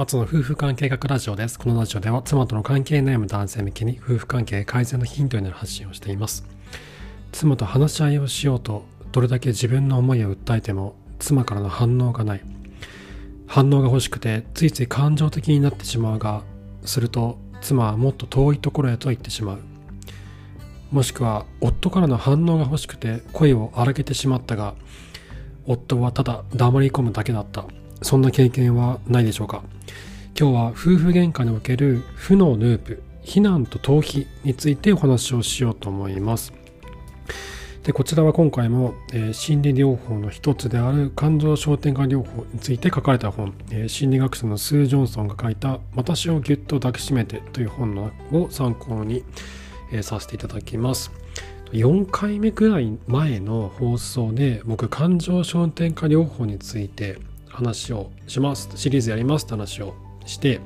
アツの夫婦関係学ラジオです。このラジオでは妻との関係悩む男性向けに夫婦関係改善のヒントになる発信をしています。妻と話し合いをしようとどれだけ自分の思いを訴えても妻からの反応がない。反応が欲しくてついつい感情的になってしまうが、すると妻はもっと遠いところへと行ってしまう。もしくは夫からの反応が欲しくて声を荒げてしまったが、夫はただ黙り込むだけだった。そんな経験はないでしょうか。今日は夫婦喧嘩における負のループ避難と逃避についてお話をしようと思います。でこちらは今回も、えー、心理療法の一つである感情焦点化療法について書かれた本、えー、心理学者のスー・ジョンソンが書いた「私をぎゅっと抱きしめて」という本のを参考に、えー、させていただきます。4回目くらい前の放送で僕感情焦点化療法について話をします。シリーズやりますって話をして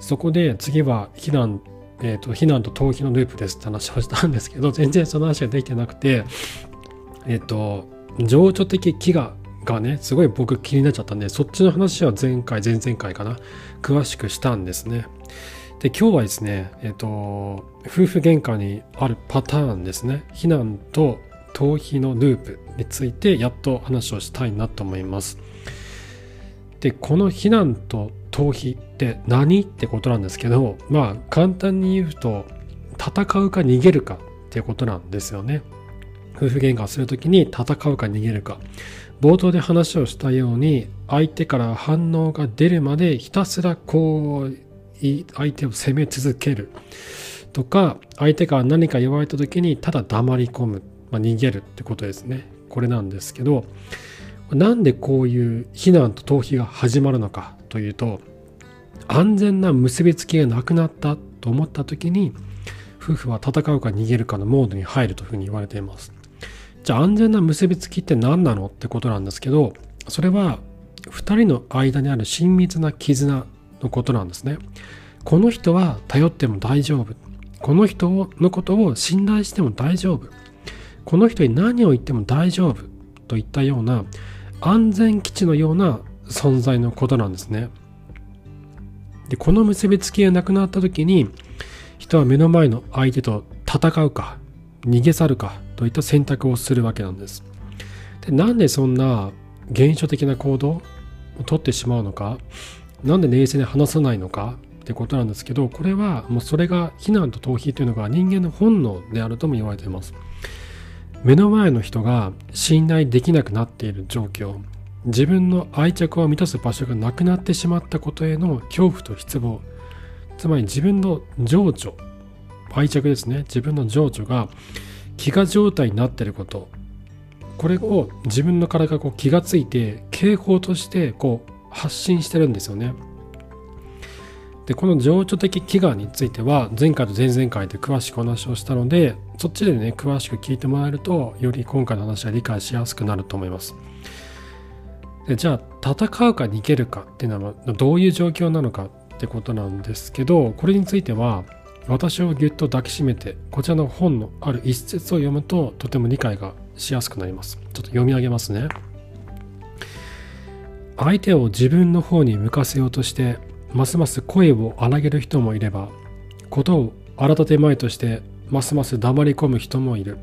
そこで次は避難えーと、避難と逃避のループですって話をしたんですけど全然その話ができてなくてえっ、ー、と情緒的飢餓がねすごい僕気になっちゃったんでそっちの話は前回前々回かな詳しくしたんですね。で今日はですねえっ、ー、と夫婦喧嘩にあるパターンですね。避難と逃避のループについてやっと話をしたいなと思います。でこの避難と逃避って何ってことなんですけどまあ簡単に言うと戦うか逃げるかっていうことなんですよね。夫婦喧嘩をする時に戦うか逃げるか。冒頭で話をしたように相手から反応が出るまでひたすらこう相手を責め続ける。とか相手から何か言われた時にただ黙り込む、まあ、逃げるってことですね。これなんですけどなんでこういう避難と逃避が始まるのかというと安全な結びつきがなくなったと思った時に夫婦は戦うか逃げるかのモードに入るというふうに言われています。じゃあ安全な結びつきって何なのってことなんですけどそれは2人の間にある親密な絆のことなんですね。この人は頼っても大丈夫。この人のことを信頼しても大丈夫。この人に何を言っても大丈夫といったような安全基地のような存在のことなんですね。でこの結びつきがなくなった時に人は目の前の相手と戦うか逃げ去るかといった選択をするわけなんです。でなんでそんな現象的な行動をとってしまうのかなんで冷静に話さないのかってことなんですけどこれはもうそれが非難と逃避というのが人間の本能であるとも言われています。目の前の人が信頼できなくなっている状況。自分の愛着を満たす場所がなくなってしまったことへの恐怖と失望。つまり自分の情緒愛着ですね。自分の情緒が飢餓状態になっていること。これを自分の体がこう気がついて警報としてこう発信してるんですよね。でこの情緒的飢餓については前回と前々回で詳しくお話をしたのでそっちでね詳しく聞いてもらえるとより今回の話は理解しやすくなると思います。でじゃあ戦うか逃げるかっていうのはどういう状況なのかってことなんですけどこれについては私をぎゅっと抱きしめてこちらの本のある一節を読むととても理解がしやすくなります。ちょっと読み上げますね。相手を自分の方に向かせようとしてますます声を荒げる人もいればことを荒立てまいとしてますます黙り込む人もいる。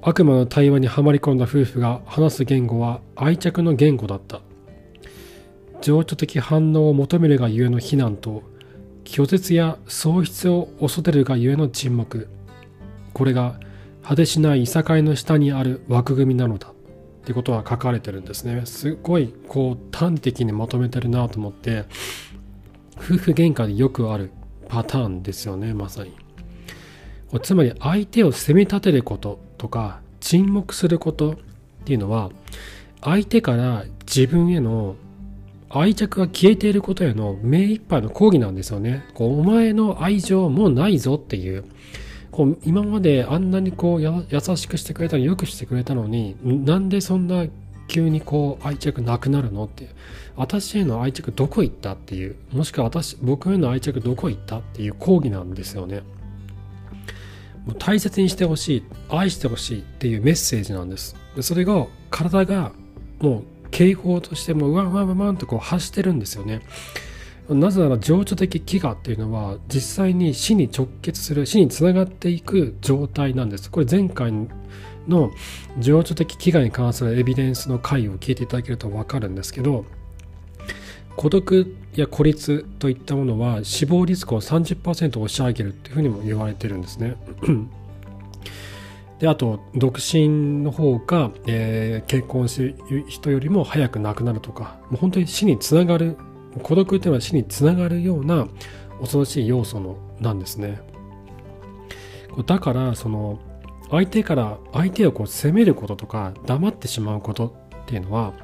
悪魔の対話にはまり込んだ夫婦が話す言語は愛着の言語だった。情緒的反応を求めるがゆえの非難と拒絶や喪失を恐れるがゆえの沈黙。これが果てしないいさかいの下にある枠組みなのだ。ってことは書かれてるんですね。すごいこう端的にまとめてるなと思って夫婦喧嘩でよくあるパターンですよねまさに。つまり相手を責め立てることとか沈黙することっていうのは相手から自分への愛着が消えていることへの目いっぱいの抗議なんですよね。こうお前の愛情もうないぞっていう。こう今まであんなにこう優しくしてくれたりよくしてくれたのになんでそんな急にこう愛着なくなるのって。私への愛着どこ行ったっていう。もしくは私僕への愛着どこ行ったっていう抗議なんですよね。もう大切にしてほしい愛してほしいっていうメッセージなんです。それが体がもう警報としてもうわんわんわんとこう発してるんですよね。なぜなら情緒的飢餓っていうのは実際に死に直結する死につながっていく状態なんです。これ前回の情緒的飢餓に関するエビデンスの回を聞いていただけると分かるんですけど孤独や孤立といったものは死亡リスクを30%押し上げるっていうふうにも言われてるんですね。であと独身の方が、えー、結婚している人よりも早く亡くなるとかもう本当に死につながる孤独っていうのは死につながるような恐ろしい要素のなんですね。だからその相手から相手をこう責めることとか黙ってしまうことっていうのは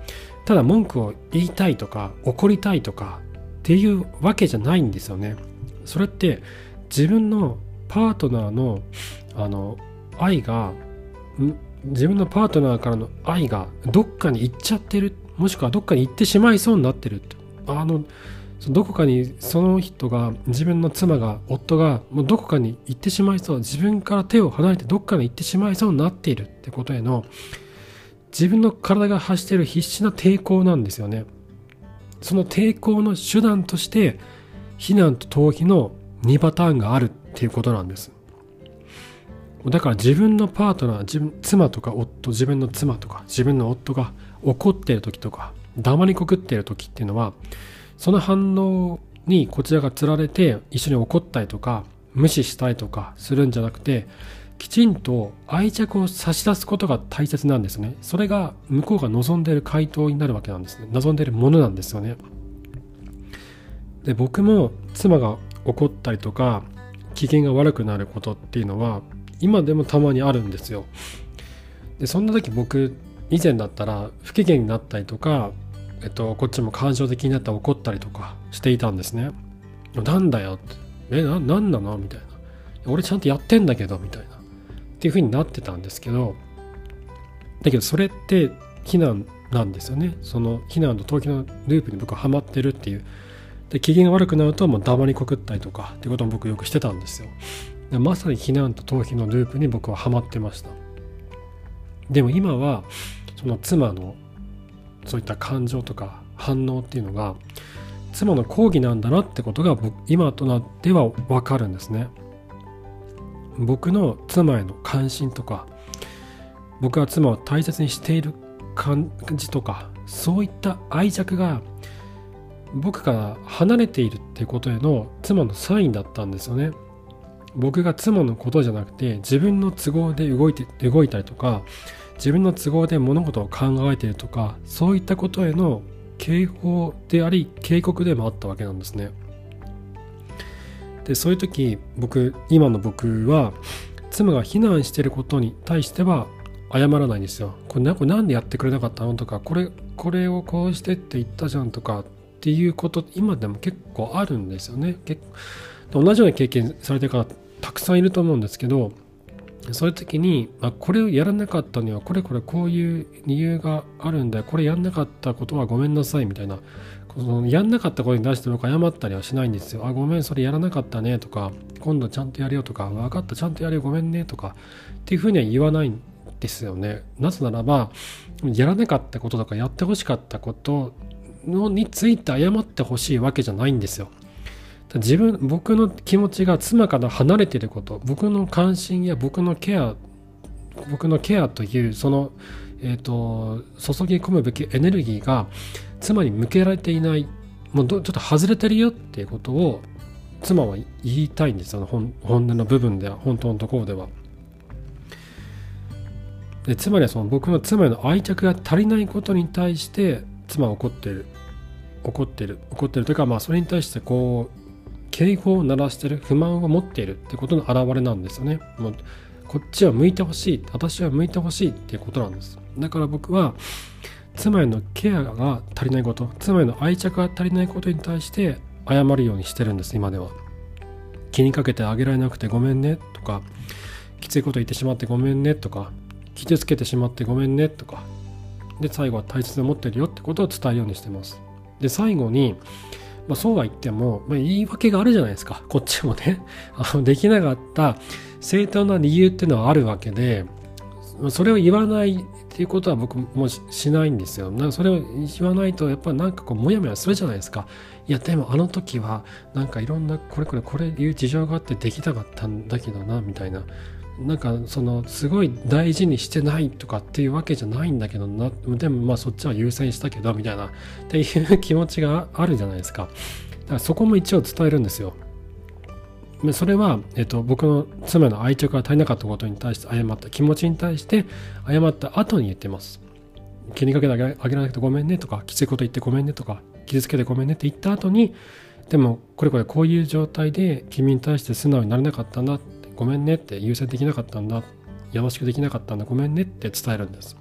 ただ文句を言いたいとか怒りたいとかっていうわけじゃないんですよね。それって自分のパートナーのあの愛が自分のパートナーからの愛がどっかに行っちゃってるもしくはどっかに行ってしまいそうになってるあのどこかにその人が自分の妻が夫がもうどこかに行ってしまいそう自分から手を離れてどっかに行ってしまいそうになっているってことへの自分の体が発している必死な抵抗なんですよね。その抵抗の手段として避難と逃避の2パターンがあるっていうことなんです。だから自分のパートナー自分妻とか夫自分の妻とか自分の夫が怒ってる時とか黙りこくっている時っていうのはその反応にこちらがつられて一緒に怒ったりとか無視したりとかするんじゃなくてきちんと愛着を差し出すことが大切なんですね。それが向こうが望んでいる回答になるわけなんですね。望んでいるものなんですよね。で僕も妻が怒ったりとか機嫌が悪くなることっていうのは今でもたまにあるんですよ。でそんな時僕以前だったら不機嫌になったりとか、えっと、こっちも感情的になって怒ったりとかしていたんですね。なんだよって。えな何なの？みたいな。俺ちゃんとやってんだけどみたいな。っていう風になってたんですけどだけどそれって避難なんですよね。その避難と投機のループに僕はハマってるっていう。で機嫌が悪くなるともう黙りこくったりとかっていうことも僕よくしてたんですよ。でまさに避難と逃避のループに僕はハマってました。でも今はその妻のそういった感情とか反応っていうのが妻の抗議なんだなってことが今となっては分かるんですね。僕の妻への関心とか僕は妻を大切にしている感じとかそういった愛着が僕から離れているっていうことへの妻のサインだったんですよね。僕が妻のことじゃなくて自分の都合で動いて動いたりとか自分の都合で物事を考えているとかそういったことへの警報であり警告でもあったわけなんですね。でそういう時僕今の僕は妻が避難してることに対しては謝らないんですよ。これなこれなんでやってくれなかったのとかこれこれをこうしてって言ったじゃんとかっていうこと今でも結構あるんですよね。結同じような経験されてる方たくさんいると思うんですけどそういう時に、まあ、これをやらなかったにはこれこれこういう理由があるんだよ。これやんなかったことはごめんなさいみたいな。このやんなかったことに対して僕謝ったりはしないんですよ。あごめんそれやらなかったね。とか今度ちゃんとやるよとか。分かった。ちゃんとやるよ。ごめんね。とか。っていうふうには言わないんですよね。なぜならばやらなかったこととかやってほしかったことのについて謝ってほしいわけじゃないんですよ。自分僕の気持ちが妻から離れていること僕の関心や僕のケア僕のケアというその、えーと、注ぎ込むべきエネルギーが妻に向けられていないもうちょっと外れてるよっていうことを妻は言いたいんですよ。本本音の部分では本当のところでは。でつまりはその僕の妻への愛着が足りないことに対して妻は怒ってる。怒ってる。怒ってるというかまあそれに対してこう警報を鳴らしてる不満を持っているってことの表れなんですよね。もうこっちは向いてほしい私は向いてほしいっていうことなんです。だから僕は妻へのケアが足りないこと妻への愛着が足りないことに対して謝るようにしてるんです今では。気にかけてあげられなくてごめんねとかきついこと言ってしまってごめんねとか傷つけてしまってごめんねとか。で最後は大切に思ってるよってことを伝えるようにしてます。で最後にまあ、そうは言っても、まあ、言い訳があるじゃないですか。こっちもね。あの、できなかった正当な理由っていうのはあるわけで、それを言わないっていうことは僕もしないんですよ。なんかそれを言わないとやっぱなんかこうモヤモヤするじゃないですか。いやでもあの時はなんかいろんなこれこれこれいう事情があってできなかったんだけどなみたいな。なんかそのすごい大事にしてないとかっていうわけじゃないんだけどなでもまあそっちは優先したけどみたいなっていう気持ちがあるじゃないですか。だからそこも一応伝えるんですよ。それは、えっと、僕の妻の愛着が足りなかったことに対して謝った気持ちに対して謝った後に言ってます気にかけてあげられなくてごめんねとかきついこと言ってごめんねとか傷つけてごめんねって言った後にでもこれこれこういう状態で君に対して素直になれなかったんだごめんねって優先できなかったんだ。よろしくできなかったんだ。ごめんねって伝えるんです。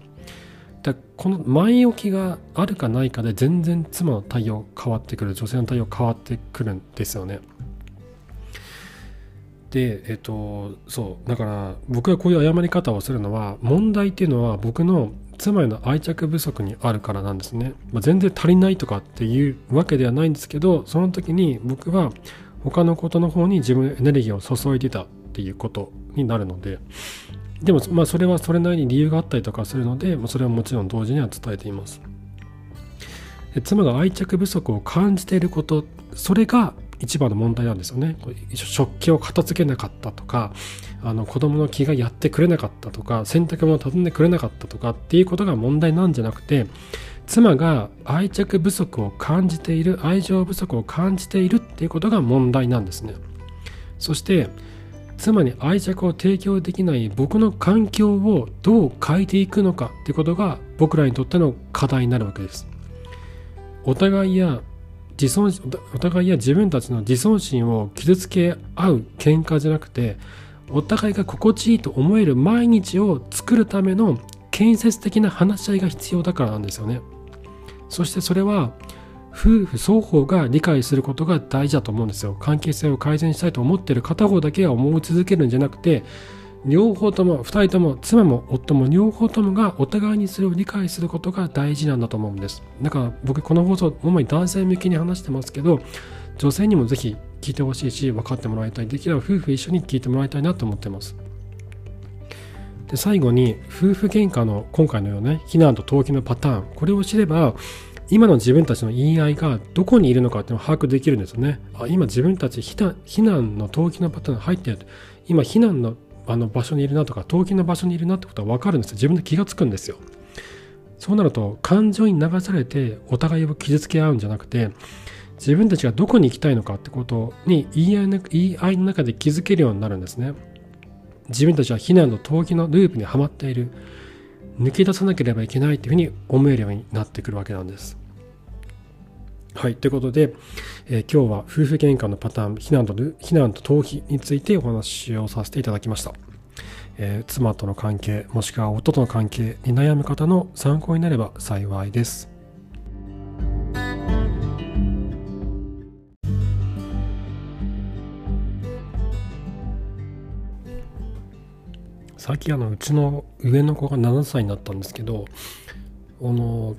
だこの前置きがあるかないかで全然妻の対応変わってくる女性の対応変わってくるんですよね。でえっとそう。だから僕がこういう謝り方をするのは問題っていうのは僕の妻への愛着不足にあるからなんですね、まあ、全然足りないとかっていうわけではないんですけどその時に僕は他のことの方に自分のエネルギーを注いでた。ていうことになるのででもまあそれはそれなりに理由があったりとかするのでそれはもちろん同時には伝えています妻が愛着不足を感じていることそれが一番の問題なんですよね。食器を片付けなかったとか、あの子供の気がやってくれなかったとか、洗濯物を畳んでくれなかったとかっていうことが問題なんじゃなくて、妻が愛着不足を感じている、愛情不足を感じているっていうことが問題なんですね。そして、妻に愛着を提供できない僕の環境をどう変えていくのかってことが僕らにとっての課題になるわけです。お互いや自尊お互いや自分たちの自尊心を傷つけ合う喧嘩じゃなくてお互いが心地いいと思える毎日を作るための建設的な話し合いが必要だからなんですよねそしてそれは夫婦双方が理解することが大事だと思うんですよ。関係性を改善したいと思ってる片方だけが思い続けるんじゃなくて両方とも2人とも妻も夫も両方ともがお互いにそれを理解することが大事なんだと思うんです。だから僕この放送主に男性向きに話してますけど女性にもぜひ聞いてほしいし分かってもらいたい。できれば夫婦一緒に聞いてもらいたいなと思ってます。で最後に夫婦喧嘩の今回のような、ね、避難と投機のパターン。これを知れば今の自分たちの言い合いがどこにいるのかっていうのを把握できるんですよね。あ今自分たち避難の投機のパターン入ってる。今避難のあの場所にいるなとか投機の場所にいるなってことは分かるんですよ。自分で気がつくんですよ。そうなると感情に流されてお互いを傷つけ合うんじゃなくて自分たちがどこに行きたいのかってことに言い合いの言い合いの中で気づけるようになるんですね。自分たちは避難の投機のループにはまっている。抜け出さなければいけないというふうに思えるようになってくるわけなんです。はい。ということで、えー、今日は夫婦喧嘩のパターン、避難と避難と逃避についてお話をさせていただきました。えー、妻との関係、もしくは夫との関係に悩む方の参考になれば幸いです。さっきあのうちの上の子が7歳になったんですけどあの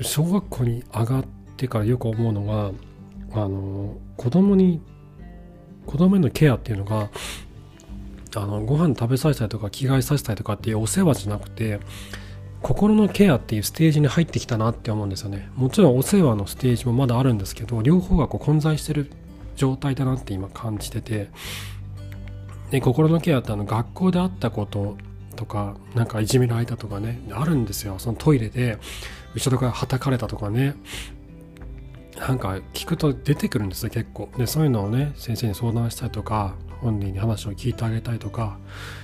小学校に上がってからよく思うのがあの子供に子供へのケアっていうのがあのご飯食べさせたりとか着替えさせたりとかっていうお世話じゃなくて心のケアっていうステージに入ってきたなって思うんですよね。もちろんお世話のステージもまだあるんですけど両方がこう混在してる状態だなって今感じててで心のケアってあの学校であったこととかなんかいじめられたとかねあるんですよ。そのトイレで後ろからはたかれたとかね。なんか聞くと出てくるんですよ結構でそういうのをね先生に相談したりとか本人に話を聞いてあげたりとか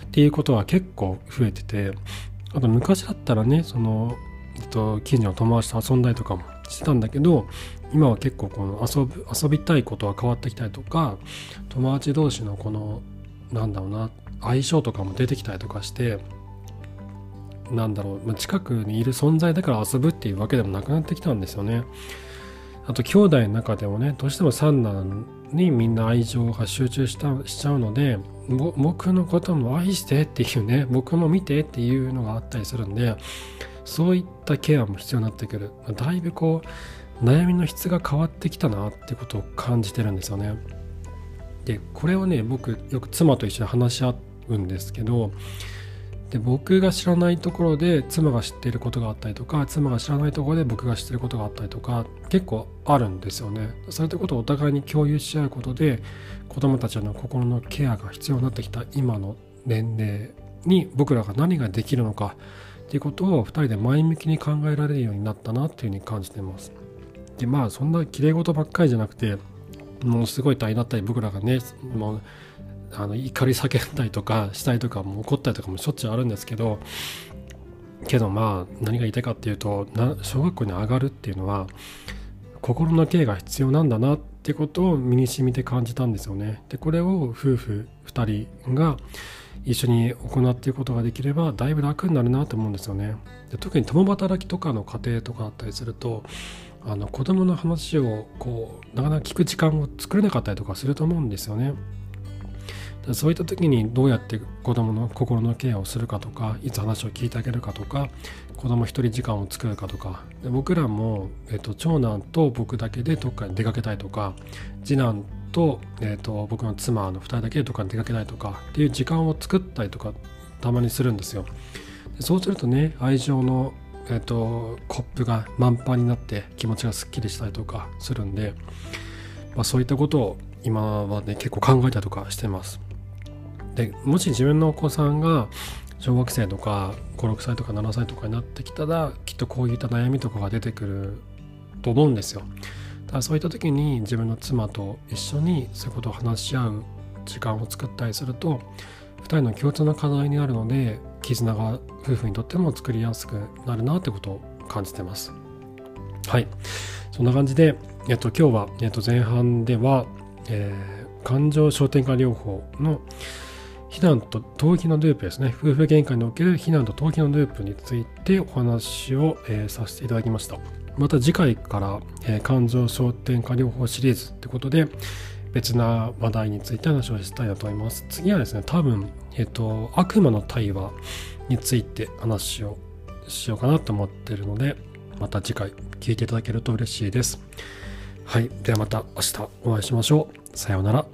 っていうことは結構増えててあと昔だったらねその、えっと、近所の友達と遊んだりとかもしてたんだけど今は結構この遊ぶ遊びたいことは変わってきたりとか友達同士のこのなんだろうな相性とかも出てきたりとかしてなんだろう近くにいる存在だから遊ぶっていうわけでもなくなってきたんですよね。あと兄弟の中でもねどうしても三男にみんな愛情が集中したしちゃうので僕のことも愛してっていうね僕も見てっていうのがあったりするんでそういったケアも必要になってくる。だいぶこう悩みの質が変わってきたなってことを感じてるんですよね。でこれをね僕よく妻と一緒に話し合うんですけどで僕が知らないところで妻が知っていることがあったりとか妻が知らないところで僕が知っていることがあったりとか結構あるんですよね。そういったことをお互いに共有し合うことで子供たちの心のケアが必要になってきた今の年齢に僕らが何ができるのかっていうことを2人で前向きに考えられるようになったなっていうふうに感じてます。でまあそんな綺麗事ばっかりじゃなくてものすごい大変だったり僕らがねもうあの怒り叫んだりとかしたりとかも怒ったりとかもしょっちゅうあるんですけどけどまあ何が言いたいかっていうと小学校に上がるっていうのは心のケアが必要なんだなってことを身に染みて感じたんですよね。でこれを夫婦2人が一緒に行っていくことができればだいぶ楽になるなと思うんですよね。で特に共働きとかの家庭とかあったりするとあの子供の話をこうなかなか聞く時間を作れなかったりとかすると思うんですよね。そういった時にどうやって子供の心のケアをするかとかいつ話を聞いてあげるかとか子供一人時間を作るかとかで僕らも、えっと、長男と僕だけでどっかに出かけたいとか次男と,、えっと僕の妻の2人だけでどっかに出かけたいとかっていう時間を作ったりとかたまにするんですよ。でそうするとね愛情の、えっと、コップが満帆になって気持ちがすっきりしたりとかするんで、まあ、そういったことを今はね結構考えたりとかしてます。でもし自分のお子さんが小学生とか56歳とか7歳とかになってきたらきっとこういった悩みとかが出てくると思うんですよ。だからそういった時に自分の妻と一緒にそういうことを話し合う時間を作ったりすると2人の共通の課題になるので絆が夫婦にとっても作りやすくなるなってことを感じてます。はい。そんな感じで、えっと、今日は、えっと、前半では、えー、感情焦点化療法の避難と逃避のループですね。夫婦喧嘩における避難と逃避のループについてお話を、えー、させていただきました。また次回から、えー、感情焦点化療法シリーズってことで別な話題について話をしたいなと思います。次はですね多分、えっ、ー、と悪魔の対話について話をしようかなと思っているのでまた次回聞いていただけると嬉しいです。はい。ではまた明日お会いしましょう。さようなら。